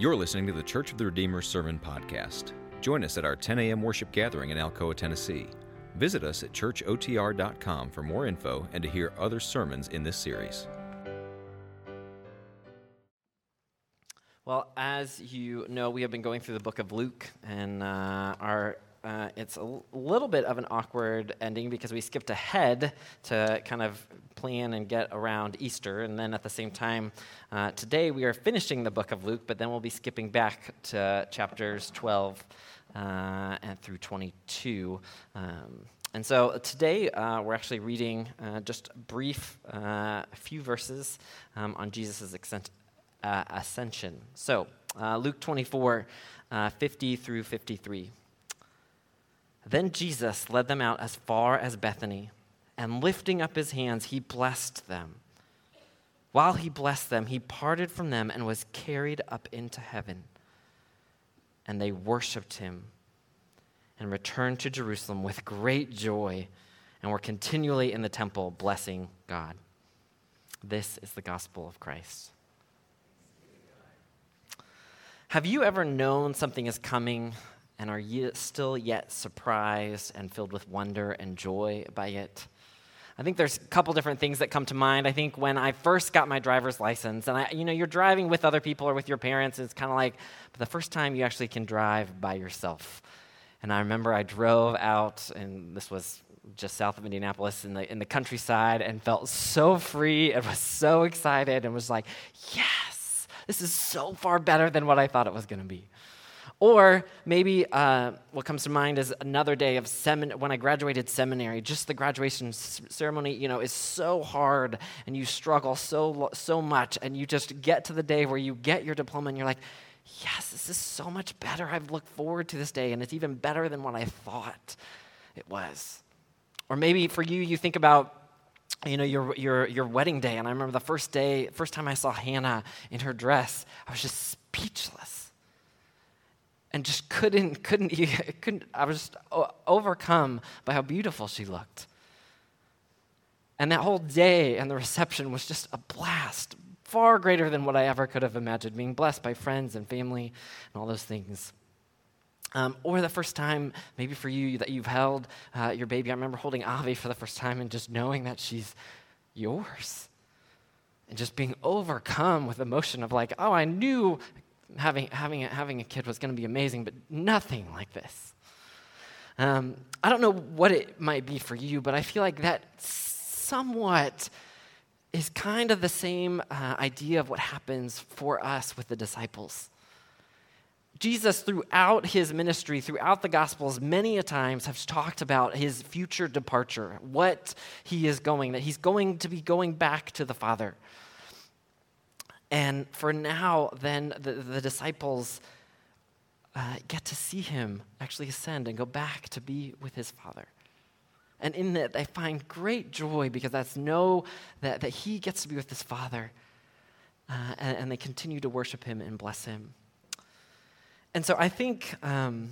You're listening to the Church of the Redeemer Sermon Podcast. Join us at our 10 a.m. worship gathering in Alcoa, Tennessee. Visit us at churchotr.com for more info and to hear other sermons in this series. Well, as you know, we have been going through the book of Luke, and uh, our uh, it's a little bit of an awkward ending because we skipped ahead to kind of plan and get around Easter. And then at the same time, uh, today we are finishing the book of Luke, but then we'll be skipping back to chapters 12 uh, and through 22. Um, and so today uh, we're actually reading uh, just a brief, uh, a few verses um, on Jesus' ascension. So Luke 24, 50 through 53. Then Jesus led them out as far as Bethany, and lifting up his hands, he blessed them. While he blessed them, he parted from them and was carried up into heaven. And they worshiped him and returned to Jerusalem with great joy and were continually in the temple blessing God. This is the gospel of Christ. Have you ever known something is coming and are you still yet surprised and filled with wonder and joy by it. I think there's a couple different things that come to mind. I think when I first got my driver's license, and I, you know, you're driving with other people or with your parents, it's kind of like the first time you actually can drive by yourself. And I remember I drove out, and this was just south of Indianapolis in the in the countryside, and felt so free and was so excited and was like, "Yes, this is so far better than what I thought it was going to be." Or maybe uh, what comes to mind is another day of semin- when I graduated seminary. Just the graduation ceremony, you know, is so hard, and you struggle so so much, and you just get to the day where you get your diploma, and you're like, "Yes, this is so much better. I've looked forward to this day, and it's even better than what I thought it was." Or maybe for you, you think about you know your, your, your wedding day and i remember the first day first time i saw hannah in her dress i was just speechless and just couldn't, couldn't, couldn't, I was just overcome by how beautiful she looked. And that whole day and the reception was just a blast, far greater than what I ever could have imagined, being blessed by friends and family and all those things. Um, or the first time, maybe for you, that you've held uh, your baby. I remember holding Avi for the first time and just knowing that she's yours. And just being overcome with emotion of like, oh, I knew having, having, a, having a kid was going to be amazing, but nothing like this. Um, I don't know what it might be for you, but I feel like that somewhat is kind of the same uh, idea of what happens for us with the disciples. Jesus, throughout his ministry, throughout the Gospels, many a times has talked about his future departure, what he is going, that he's going to be going back to the Father. And for now, then the, the disciples uh, get to see him actually ascend and go back to be with his Father. And in that, they find great joy because that's know that, that he gets to be with his Father. Uh, and, and, they continue to worship him and bless him. And so I think, um,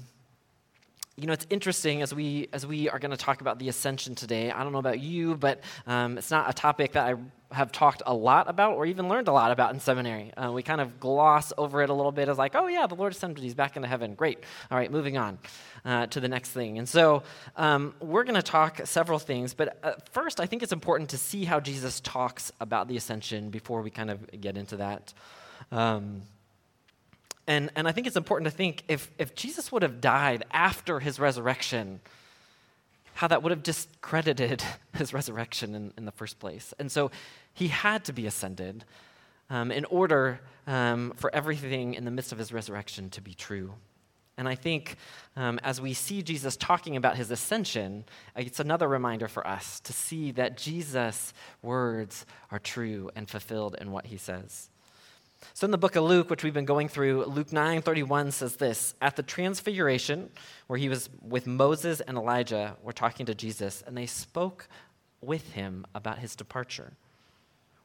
you know, it's interesting as we as we are going to talk about the ascension today. I don't know about you, but um, it's not a topic that I have talked a lot about or even learned a lot about in seminary. Uh, we kind of gloss over it a little bit as like, oh, yeah, the Lord ascended, he's back into heaven. Great. All right, moving on uh, to the next thing. And so um, we're going to talk several things, but uh, first, I think it's important to see how Jesus talks about the ascension before we kind of get into that. Um, and, and I think it's important to think if, if Jesus would have died after his resurrection, how that would have discredited his resurrection in, in the first place. And so he had to be ascended um, in order um, for everything in the midst of his resurrection to be true. And I think um, as we see Jesus talking about his ascension, it's another reminder for us to see that Jesus' words are true and fulfilled in what he says. So in the book of Luke, which we've been going through, Luke 9:31 says this, at the transfiguration where he was with Moses and Elijah were talking to Jesus and they spoke with him about his departure,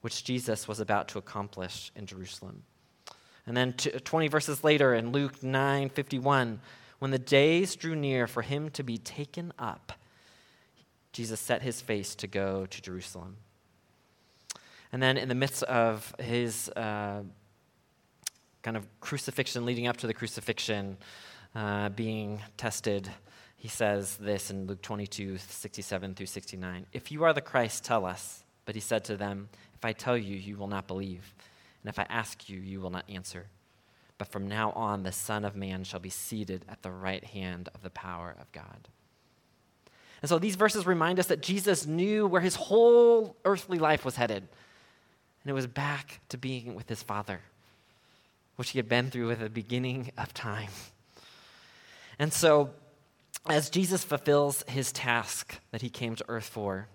which Jesus was about to accomplish in Jerusalem. And then 20 verses later in Luke 9:51, when the days drew near for him to be taken up, Jesus set his face to go to Jerusalem. And then in the midst of his uh, kind of crucifixion leading up to the crucifixion, uh, being tested, he says this in Luke 22, 67 through 69. If you are the Christ, tell us. But he said to them, If I tell you, you will not believe. And if I ask you, you will not answer. But from now on, the Son of Man shall be seated at the right hand of the power of God. And so these verses remind us that Jesus knew where his whole earthly life was headed. And it was back to being with his Father, which he had been through at the beginning of time. And so, as Jesus fulfills his task that he came to earth for,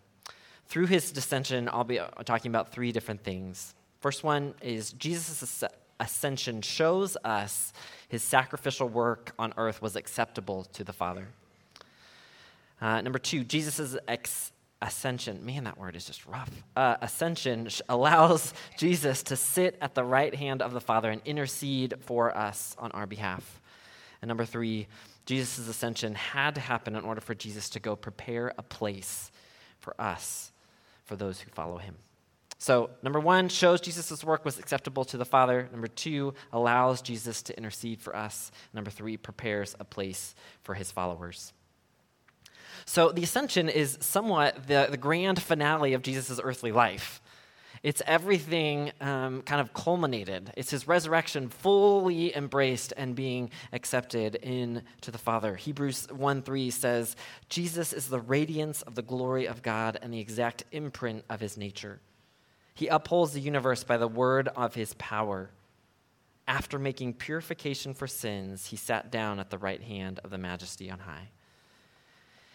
through his descension, I'll be talking about three different things. First one is Jesus' ascension shows us his sacrificial work on earth was acceptable to the Father. Uh, number two, Jesus' ex- ascension. Man, that word is just rough. Uh, ascension allows Jesus to sit at the right hand of the Father and intercede for us on our behalf. And number three, Jesus' ascension had to happen in order for Jesus to go prepare a place for us, for those who follow him. So, number one, shows Jesus' work was acceptable to the Father. Number two, allows Jesus to intercede for us. Number three, prepares a place for his followers. So, the ascension is somewhat the, the grand finale of Jesus' earthly life. It's everything um, kind of culminated. It's his resurrection fully embraced and being accepted into the Father. Hebrews 1 3 says, Jesus is the radiance of the glory of God and the exact imprint of his nature. He upholds the universe by the word of his power. After making purification for sins, he sat down at the right hand of the majesty on high.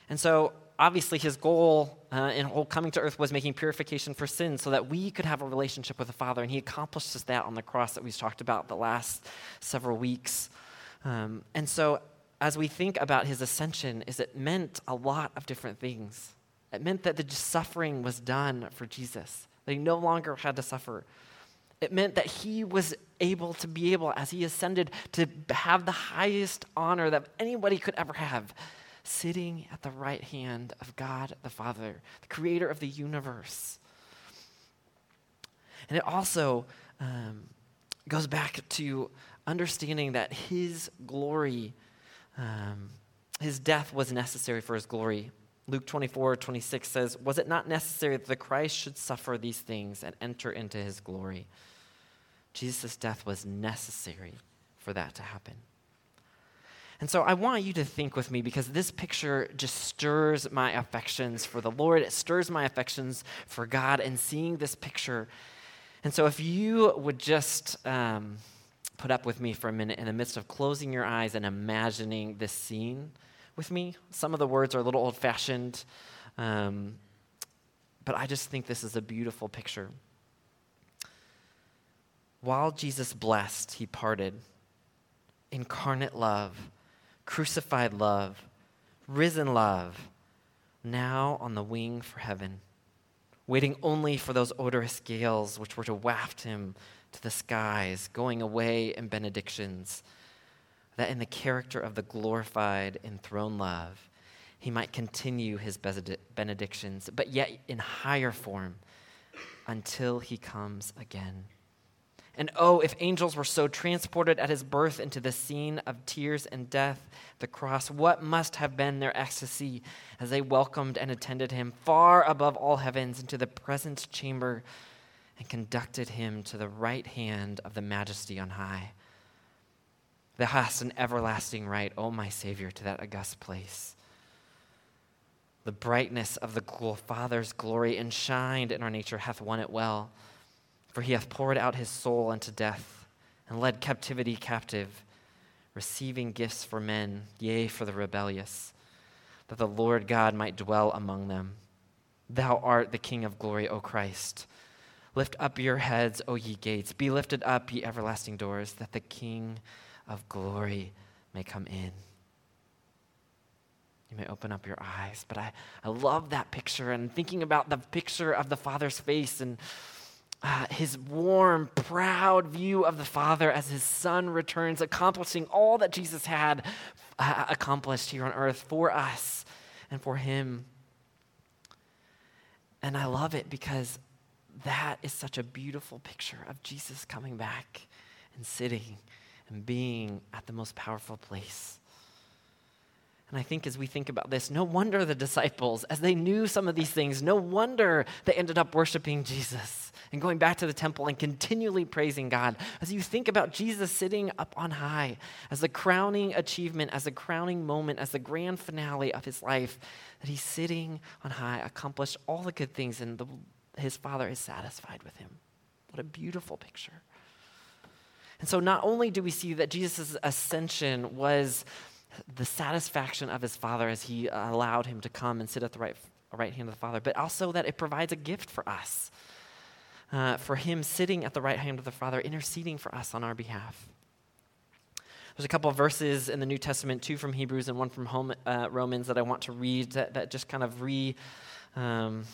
And so, obviously, his goal uh, in coming to earth was making purification for sin so that we could have a relationship with the Father. And he accomplishes that on the cross that we've talked about the last several weeks. Um, and so, as we think about his ascension, is it meant a lot of different things. It meant that the suffering was done for Jesus that he no longer had to suffer. It meant that he was able to be able, as he ascended, to have the highest honor that anybody could ever have, sitting at the right hand of God the Father, the creator of the universe. And it also um, goes back to understanding that his glory, um, his death was necessary for his glory. Luke 24, 26 says, Was it not necessary that the Christ should suffer these things and enter into his glory? Jesus' death was necessary for that to happen. And so I want you to think with me because this picture just stirs my affections for the Lord. It stirs my affections for God and seeing this picture. And so if you would just um, put up with me for a minute in the midst of closing your eyes and imagining this scene with me. Some of the words are a little old fashioned, um, but I just think this is a beautiful picture. While Jesus blessed, he parted. Incarnate love, crucified love, risen love, now on the wing for heaven, waiting only for those odorous gales which were to waft him to the skies, going away in benedictions that in the character of the glorified, enthroned love, he might continue his benedictions, but yet in higher form until he comes again. And oh, if angels were so transported at his birth into the scene of tears and death, the cross, what must have been their ecstasy as they welcomed and attended him far above all heavens into the presence chamber and conducted him to the right hand of the majesty on high? Thou hast an everlasting right, O my Savior, to that august place. The brightness of the Father's glory enshrined in our nature hath won it well, for he hath poured out his soul unto death and led captivity captive, receiving gifts for men, yea, for the rebellious, that the Lord God might dwell among them. Thou art the King of glory, O Christ. Lift up your heads, O ye gates. Be lifted up, ye everlasting doors, that the King of glory may come in. You may open up your eyes, but I, I love that picture and thinking about the picture of the Father's face and uh, his warm, proud view of the Father as his Son returns, accomplishing all that Jesus had uh, accomplished here on earth for us and for him. And I love it because that is such a beautiful picture of Jesus coming back and sitting and being at the most powerful place. And I think as we think about this, no wonder the disciples, as they knew some of these things, no wonder they ended up worshiping Jesus and going back to the temple and continually praising God. As you think about Jesus sitting up on high as the crowning achievement, as the crowning moment, as the grand finale of his life, that he's sitting on high, accomplished all the good things, and the, his Father is satisfied with him. What a beautiful picture. And so, not only do we see that Jesus' ascension was the satisfaction of his Father as he allowed him to come and sit at the right, right hand of the Father, but also that it provides a gift for us. Uh, for him sitting at the right hand of the Father, interceding for us on our behalf. There's a couple of verses in the New Testament, two from Hebrews and one from home, uh, Romans, that I want to read that, that just kind of re um,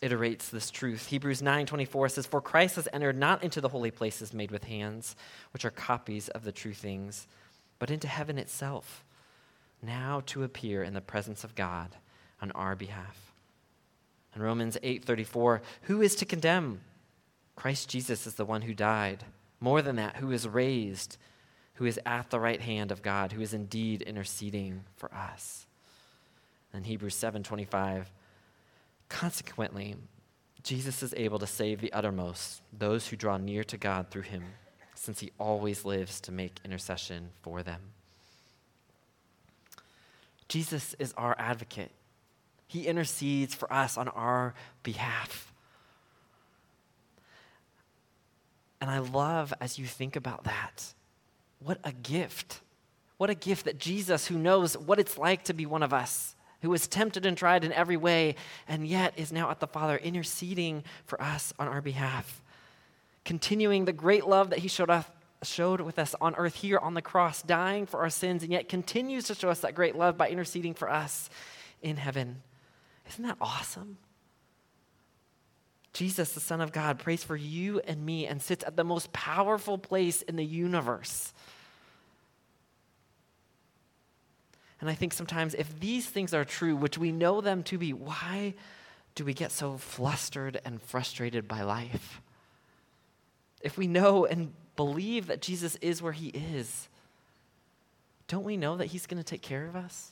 iterates this truth. Hebrews 9:24 says, "For Christ has entered not into the holy places made with hands, which are copies of the true things, but into heaven itself, now to appear in the presence of God on our behalf." In Romans 8:34, "Who is to condemn?" Christ Jesus is the one who died. More than that, who is raised, who is at the right hand of God, who is indeed interceding for us. And Hebrews 7:25 Consequently, Jesus is able to save the uttermost, those who draw near to God through him, since he always lives to make intercession for them. Jesus is our advocate. He intercedes for us on our behalf. And I love as you think about that, what a gift. What a gift that Jesus, who knows what it's like to be one of us, who was tempted and tried in every way, and yet is now at the Father interceding for us on our behalf, continuing the great love that he showed us. Showed with us on earth here on the cross, dying for our sins, and yet continues to show us that great love by interceding for us in heaven. Isn't that awesome? Jesus, the Son of God, prays for you and me and sits at the most powerful place in the universe. And I think sometimes if these things are true, which we know them to be, why do we get so flustered and frustrated by life? If we know and believe that Jesus is where he is, don't we know that he's going to take care of us?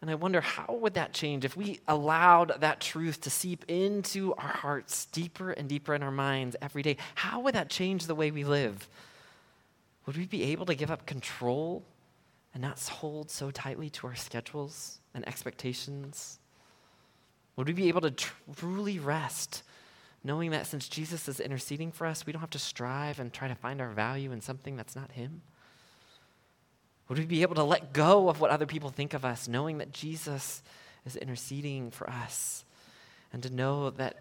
And I wonder how would that change if we allowed that truth to seep into our hearts deeper and deeper in our minds every day? How would that change the way we live? Would we be able to give up control and not hold so tightly to our schedules and expectations? Would we be able to truly rest, knowing that since Jesus is interceding for us, we don't have to strive and try to find our value in something that's not Him? Would we be able to let go of what other people think of us, knowing that Jesus is interceding for us, and to know that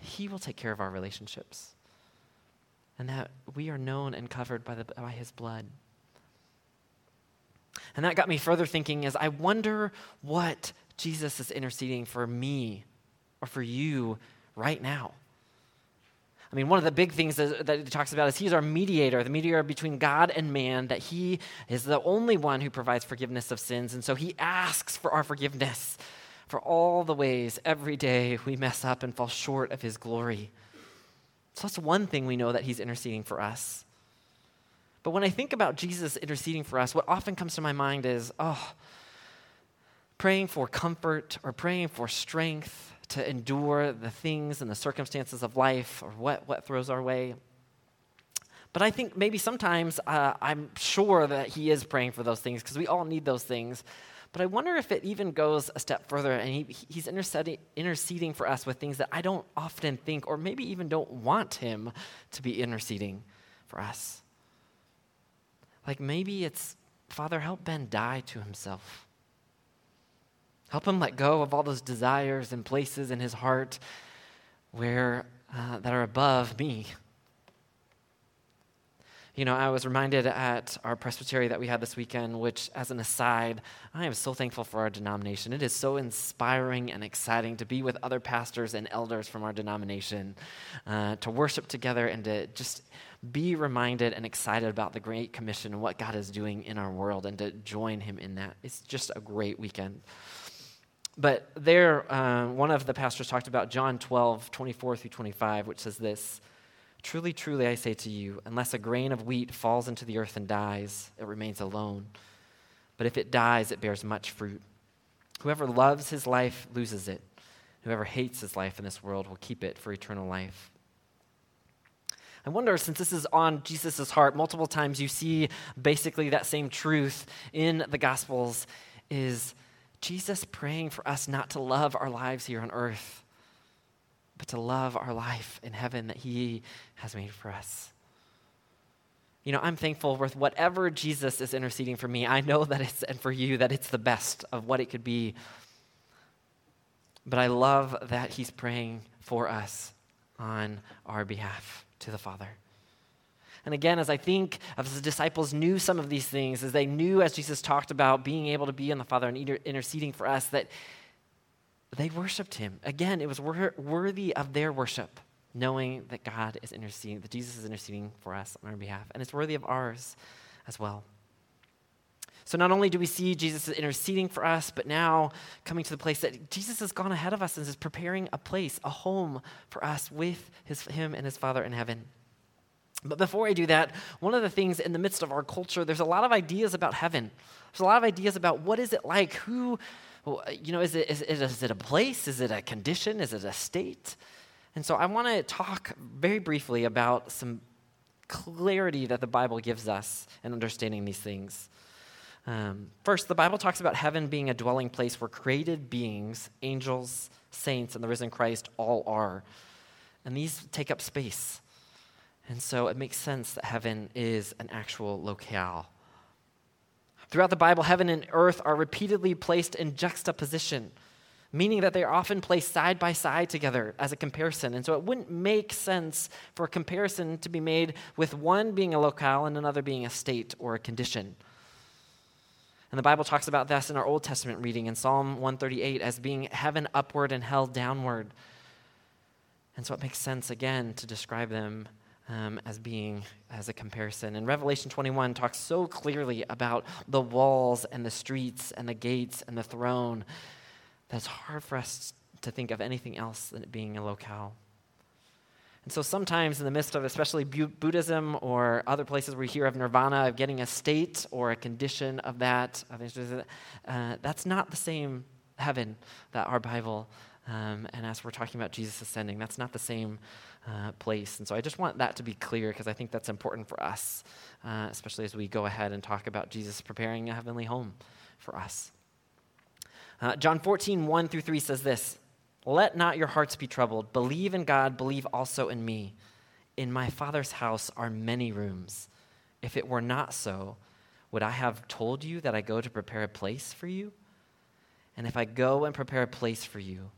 He will take care of our relationships, and that we are known and covered by, the, by His blood? And that got me further thinking is I wonder what Jesus is interceding for me or for you right now. I mean, one of the big things that, that talks about is he's our mediator, the mediator between God and man, that he is the only one who provides forgiveness of sins. And so he asks for our forgiveness for all the ways every day we mess up and fall short of his glory. So that's one thing we know that he's interceding for us. But when I think about Jesus interceding for us, what often comes to my mind is, oh, praying for comfort or praying for strength to endure the things and the circumstances of life or what, what throws our way. But I think maybe sometimes uh, I'm sure that he is praying for those things because we all need those things. But I wonder if it even goes a step further and he, he's interceding, interceding for us with things that I don't often think or maybe even don't want him to be interceding for us. Like maybe it's, Father, help Ben die to himself. Help him let go of all those desires and places in his heart where uh, that are above me. You know, I was reminded at our presbytery that we had this weekend, which, as an aside, I am so thankful for our denomination. It is so inspiring and exciting to be with other pastors and elders from our denomination, uh, to worship together and to just be reminded and excited about the Great Commission and what God is doing in our world and to join Him in that. It's just a great weekend. But there, uh, one of the pastors talked about John 12, 24 through 25, which says this Truly, truly, I say to you, unless a grain of wheat falls into the earth and dies, it remains alone. But if it dies, it bears much fruit. Whoever loves his life loses it. Whoever hates his life in this world will keep it for eternal life. I wonder, since this is on Jesus' heart, multiple times you see basically that same truth in the Gospels is Jesus praying for us not to love our lives here on earth, but to love our life in heaven that He has made for us. You know, I'm thankful with whatever Jesus is interceding for me. I know that it's, and for you, that it's the best of what it could be. But I love that He's praying for us on our behalf to the Father. And again, as I think of the disciples knew some of these things, as they knew, as Jesus talked about being able to be in the Father and interceding for us, that they worshiped him. Again, it was wor- worthy of their worship, knowing that God is interceding, that Jesus is interceding for us on our behalf. And it's worthy of ours as well. So not only do we see Jesus interceding for us, but now coming to the place that Jesus has gone ahead of us and is preparing a place, a home for us with his, him and his Father in heaven. But before I do that, one of the things in the midst of our culture, there's a lot of ideas about heaven. There's a lot of ideas about what is it like? Who, you know, is it, is, is it a place? Is it a condition? Is it a state? And so I want to talk very briefly about some clarity that the Bible gives us in understanding these things. Um, first, the Bible talks about heaven being a dwelling place where created beings, angels, saints, and the risen Christ all are. And these take up space. And so it makes sense that heaven is an actual locale. Throughout the Bible, heaven and earth are repeatedly placed in juxtaposition, meaning that they are often placed side by side together as a comparison. And so it wouldn't make sense for a comparison to be made with one being a locale and another being a state or a condition. And the Bible talks about this in our Old Testament reading in Psalm 138 as being heaven upward and hell downward. And so it makes sense again to describe them um, as being as a comparison. And Revelation 21 talks so clearly about the walls and the streets and the gates and the throne that it's hard for us to think of anything else than it being a locale. And so sometimes in the midst of especially Buddhism or other places where we hear of nirvana, of getting a state or a condition of that, uh, that's not the same heaven that our Bible, um, and as we're talking about Jesus ascending, that's not the same uh, place. And so I just want that to be clear because I think that's important for us, uh, especially as we go ahead and talk about Jesus preparing a heavenly home for us. Uh, John 14, 1 through 3 says this Let not your hearts be troubled. Believe in God, believe also in me. In my Father's house are many rooms. If it were not so, would I have told you that I go to prepare a place for you? And if I go and prepare a place for you,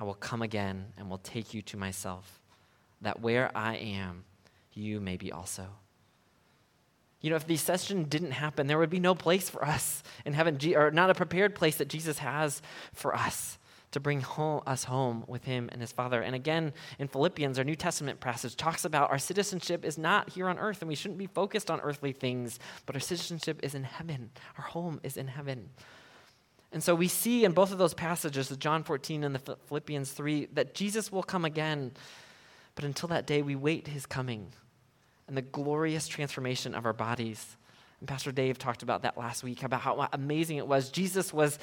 I will come again and will take you to myself that where I am, you may be also. You know, if the ascension didn't happen, there would be no place for us in heaven, or not a prepared place that Jesus has for us to bring home, us home with him and his Father. And again, in Philippians, our New Testament passage talks about our citizenship is not here on earth, and we shouldn't be focused on earthly things, but our citizenship is in heaven. Our home is in heaven. And so we see in both of those passages, the John 14 and the Philippians 3, that Jesus will come again but until that day, we wait his coming and the glorious transformation of our bodies. And Pastor Dave talked about that last week about how amazing it was. Jesus was,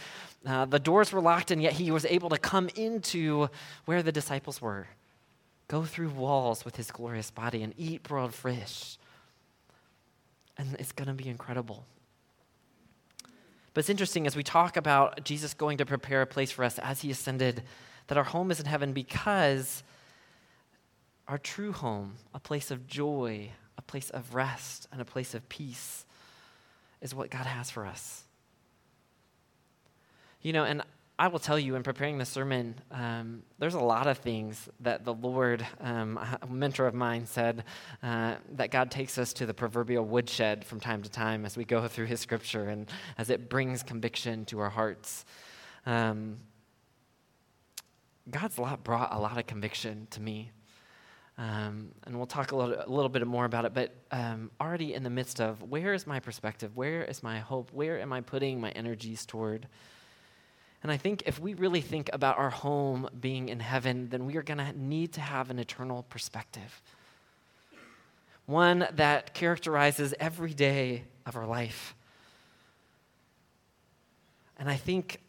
uh, the doors were locked, and yet he was able to come into where the disciples were, go through walls with his glorious body, and eat broiled fish. And it's going to be incredible. But it's interesting as we talk about Jesus going to prepare a place for us as he ascended, that our home is in heaven because our true home, a place of joy, a place of rest, and a place of peace, is what God has for us. You know, and I will tell you in preparing the sermon, um, there's a lot of things that the Lord, um, a mentor of mine said, uh, that God takes us to the proverbial woodshed from time to time as we go through His scripture and as it brings conviction to our hearts. Um, God's lot brought a lot of conviction to me um, and we'll talk a little, a little, bit more about it, but um, already in the midst of where is my perspective? Where is my hope? Where am I putting my energies toward? And I think if we really think about our home being in heaven, then we are going to need to have an eternal perspective. one that characterizes every day of our life. And I think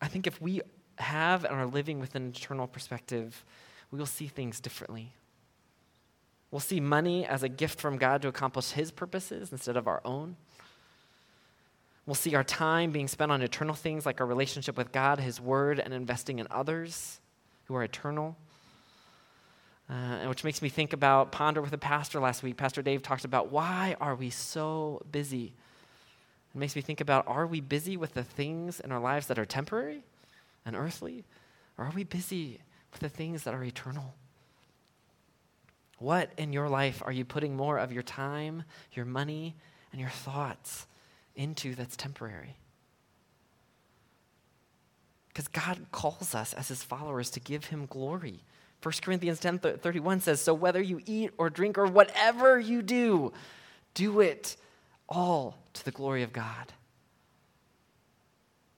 I think if we have and are living with an eternal perspective, we will see things differently. We'll see money as a gift from God to accomplish His purposes instead of our own. We'll see our time being spent on eternal things like our relationship with God, His Word, and investing in others who are eternal. Uh, which makes me think about Ponder with a Pastor last week. Pastor Dave talked about why are we so busy? It makes me think about are we busy with the things in our lives that are temporary and earthly? Or are we busy with the things that are eternal? What in your life are you putting more of your time, your money, and your thoughts into that's temporary? Because God calls us as his followers to give him glory. 1 Corinthians 10 31 says, So whether you eat or drink or whatever you do, do it all to the glory of God.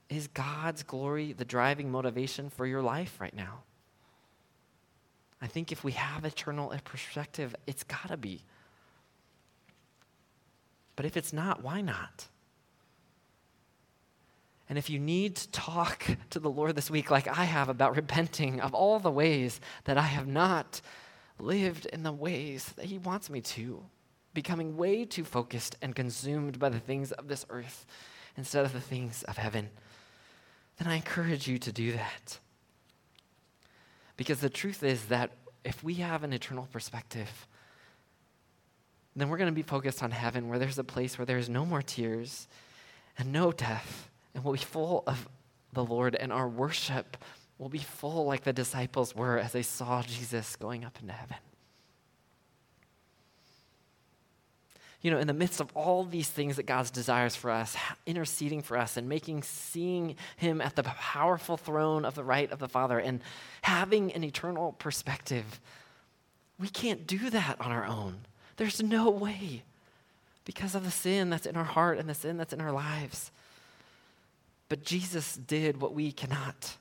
Is God's glory the driving motivation for your life right now? I think if we have eternal perspective, it's got to be. But if it's not, why not? And if you need to talk to the Lord this week, like I have, about repenting of all the ways that I have not lived in the ways that He wants me to, becoming way too focused and consumed by the things of this earth instead of the things of heaven, then I encourage you to do that. Because the truth is that if we have an eternal perspective, then we're going to be focused on heaven where there's a place where there's no more tears and no death and we'll be full of the Lord, and our worship will be full like the disciples were as they saw Jesus going up into heaven. You know, in the midst of all these things that God's desires for us, interceding for us and making, seeing Him at the powerful throne of the right of the Father and having an eternal perspective, we can't do that on our own. There's no way because of the sin that's in our heart and the sin that's in our lives. But Jesus did what we cannot.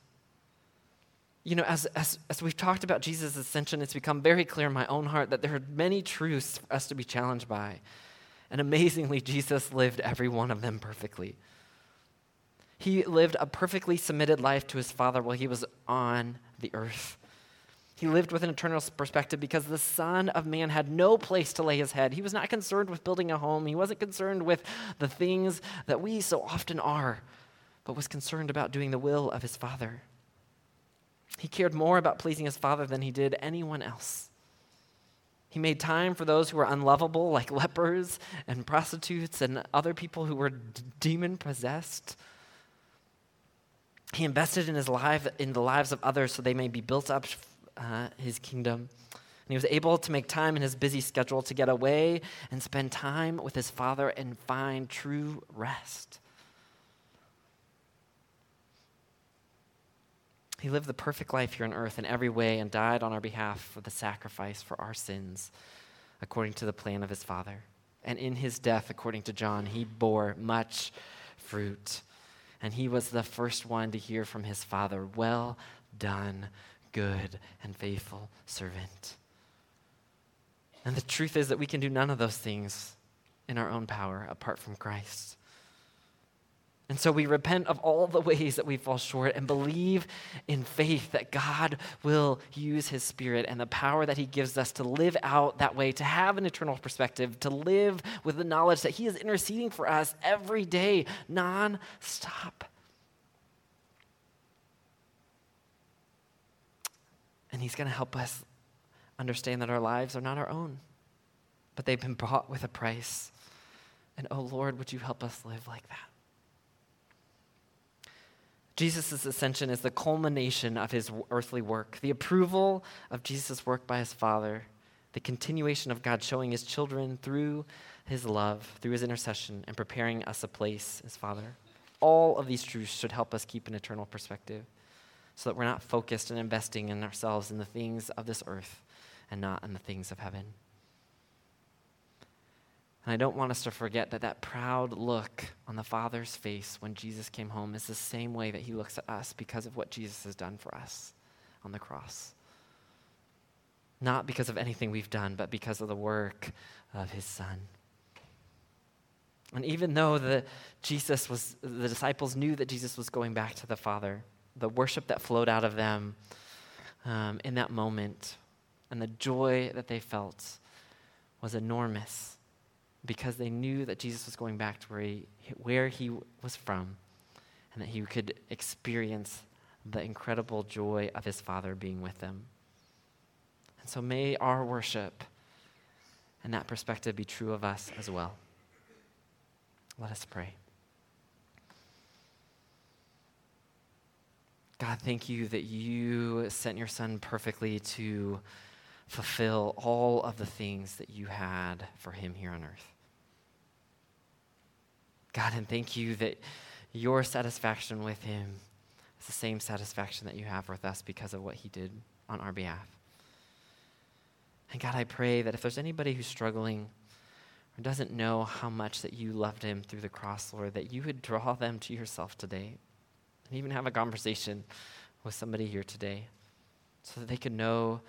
You know, as, as, as we've talked about Jesus' ascension, it's become very clear in my own heart that there are many truths for us to be challenged by. And amazingly, Jesus lived every one of them perfectly. He lived a perfectly submitted life to his Father while he was on the earth. He lived with an eternal perspective because the Son of Man had no place to lay his head. He was not concerned with building a home, he wasn't concerned with the things that we so often are but was concerned about doing the will of his Father. He cared more about pleasing his Father than he did anyone else. He made time for those who were unlovable, like lepers and prostitutes and other people who were d- demon possessed. He invested in his life, in the lives of others, so they may be built up uh, his kingdom. And he was able to make time in his busy schedule to get away and spend time with his father and find true rest. He lived the perfect life here on earth in every way and died on our behalf for the sacrifice for our sins, according to the plan of his Father. And in his death, according to John, he bore much fruit. And he was the first one to hear from his Father, Well done, good and faithful servant. And the truth is that we can do none of those things in our own power apart from Christ. And so we repent of all the ways that we fall short and believe in faith that God will use his spirit and the power that he gives us to live out that way, to have an eternal perspective, to live with the knowledge that he is interceding for us every day, non stop. And he's going to help us understand that our lives are not our own, but they've been bought with a price. And oh Lord, would you help us live like that? Jesus' ascension is the culmination of his earthly work, the approval of Jesus' work by his Father, the continuation of God showing his children through his love, through his intercession, and preparing us a place as Father. All of these truths should help us keep an eternal perspective so that we're not focused and investing in ourselves in the things of this earth and not in the things of heaven. And I don't want us to forget that that proud look on the Father's face when Jesus came home is the same way that he looks at us because of what Jesus has done for us on the cross. not because of anything we've done, but because of the work of his Son. And even though the Jesus was, the disciples knew that Jesus was going back to the Father, the worship that flowed out of them um, in that moment and the joy that they felt was enormous because they knew that Jesus was going back to where he, where he was from and that he could experience the incredible joy of his Father being with them. And so may our worship and that perspective be true of us as well. Let us pray. God, thank you that you sent your Son perfectly to fulfill all of the things that you had for him here on earth. God, and thank you that your satisfaction with him is the same satisfaction that you have with us because of what he did on our behalf. And God, I pray that if there's anybody who's struggling or doesn't know how much that you loved him through the cross, Lord, that you would draw them to yourself today and even have a conversation with somebody here today so that they could know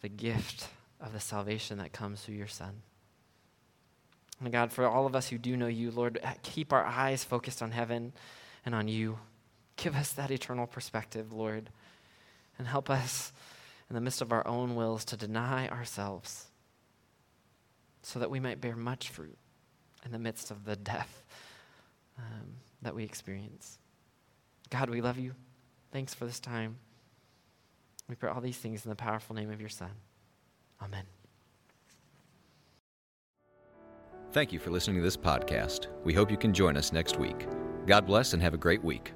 the gift of the salvation that comes through your Son. And God, for all of us who do know you, Lord, keep our eyes focused on heaven and on you. Give us that eternal perspective, Lord, and help us in the midst of our own wills to deny ourselves so that we might bear much fruit in the midst of the death um, that we experience. God, we love you. Thanks for this time. We pray all these things in the powerful name of your Son. Amen. Thank you for listening to this podcast. We hope you can join us next week. God bless and have a great week.